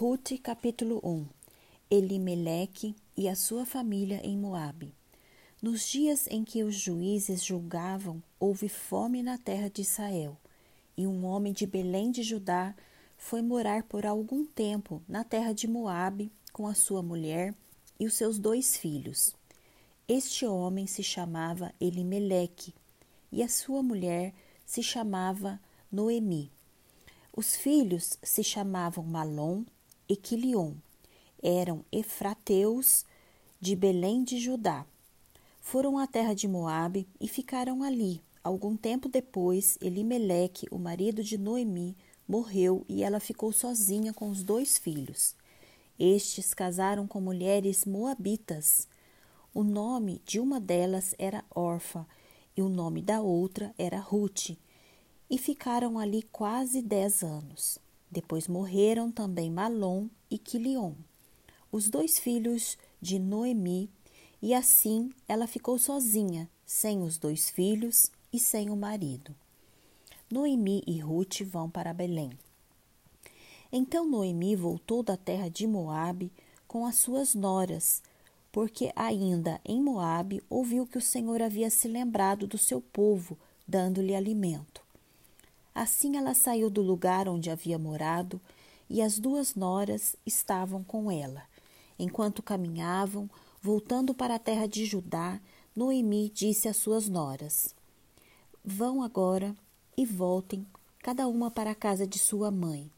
Ruth capítulo 1 Elimeleque e a sua família em Moabe. Nos dias em que os juízes julgavam, houve fome na terra de Israel, e um homem de Belém de Judá foi morar por algum tempo na terra de Moabe com a sua mulher e os seus dois filhos. Este homem se chamava Elimeleque e a sua mulher se chamava Noemi. Os filhos se chamavam Malom e Quilion. Eram efrateus de Belém de Judá. Foram à terra de Moabe e ficaram ali. Algum tempo depois, Elimeleque, o marido de Noemi, morreu e ela ficou sozinha com os dois filhos. Estes casaram com mulheres moabitas. O nome de uma delas era Orfa e o nome da outra era Ruth e ficaram ali quase dez anos. Depois morreram também Malom e Quilion, os dois filhos de Noemi, e assim ela ficou sozinha, sem os dois filhos e sem o marido. Noemi e Ruth vão para Belém. Então Noemi voltou da terra de Moabe com as suas noras, porque ainda em Moabe ouviu que o Senhor havia se lembrado do seu povo, dando-lhe alimento. Assim ela saiu do lugar onde havia morado e as duas noras estavam com ela. Enquanto caminhavam, voltando para a terra de Judá, Noemi disse às suas noras: Vão agora e voltem, cada uma para a casa de sua mãe.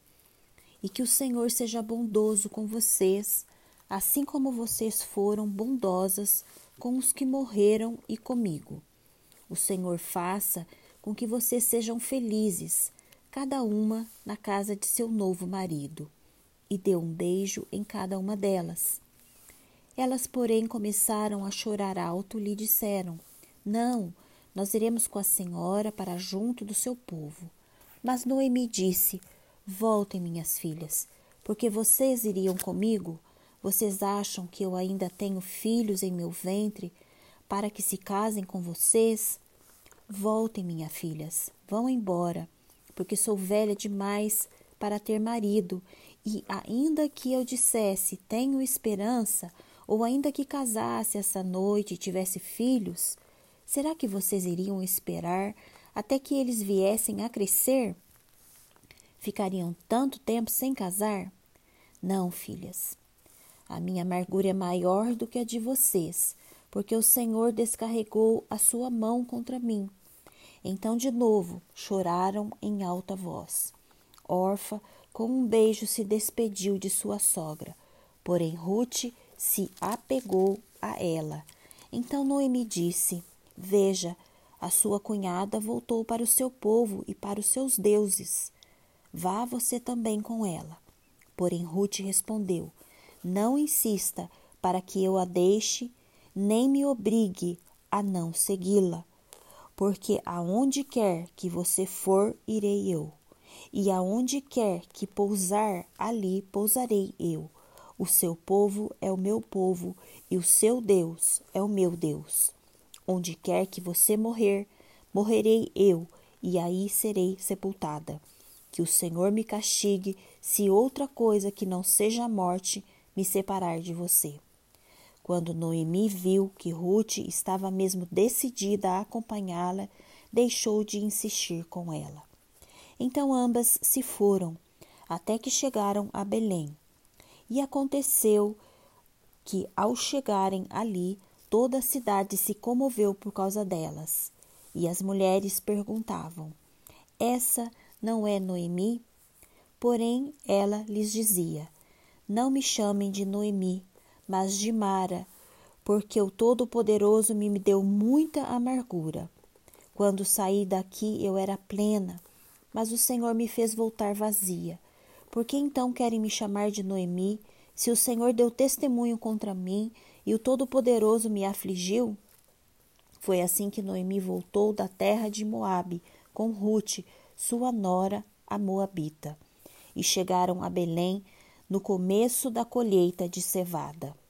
E que o Senhor seja bondoso com vocês, assim como vocês foram bondosas com os que morreram e comigo. O Senhor faça com que vocês sejam felizes, cada uma na casa de seu novo marido, e deu um beijo em cada uma delas. Elas, porém, começaram a chorar alto e lhe disseram: Não, nós iremos com a senhora para junto do seu povo. Mas Noemi disse: Voltem, minhas filhas, porque vocês iriam comigo? Vocês acham que eu ainda tenho filhos em meu ventre para que se casem com vocês? Voltem, minhas filhas, vão embora, porque sou velha demais para ter marido, e ainda que eu dissesse tenho esperança, ou ainda que casasse essa noite e tivesse filhos, será que vocês iriam esperar até que eles viessem a crescer? Ficariam tanto tempo sem casar? Não, filhas. A minha amargura é maior do que a de vocês, porque o Senhor descarregou a sua mão contra mim. Então, de novo, choraram em alta voz. Orfa, com um beijo, se despediu de sua sogra, porém Ruth se apegou a ela. Então Noemi disse: Veja, a sua cunhada voltou para o seu povo e para os seus deuses. Vá você também com ela. Porém Ruth respondeu: Não insista para que eu a deixe, nem me obrigue a não segui-la porque aonde quer que você for, irei eu, e aonde quer que pousar, ali pousarei eu. O seu povo é o meu povo, e o seu Deus é o meu Deus. Onde quer que você morrer, morrerei eu, e aí serei sepultada. Que o Senhor me castigue se outra coisa que não seja a morte me separar de você. Quando Noemi viu que Ruth estava mesmo decidida a acompanhá-la, deixou de insistir com ela. Então ambas se foram, até que chegaram a Belém. E aconteceu que, ao chegarem ali, toda a cidade se comoveu por causa delas. E as mulheres perguntavam: Essa não é Noemi? Porém, ela lhes dizia: Não me chamem de Noemi, mas de Mara, porque o Todo-Poderoso me deu muita amargura. Quando saí daqui eu era plena, mas o Senhor me fez voltar vazia. Por que então querem me chamar de Noemi, se o Senhor deu testemunho contra mim e o Todo-Poderoso me afligiu? Foi assim que Noemi voltou da terra de Moabe com Ruth, sua nora, a Moabita, e chegaram a Belém no começo da colheita de cevada.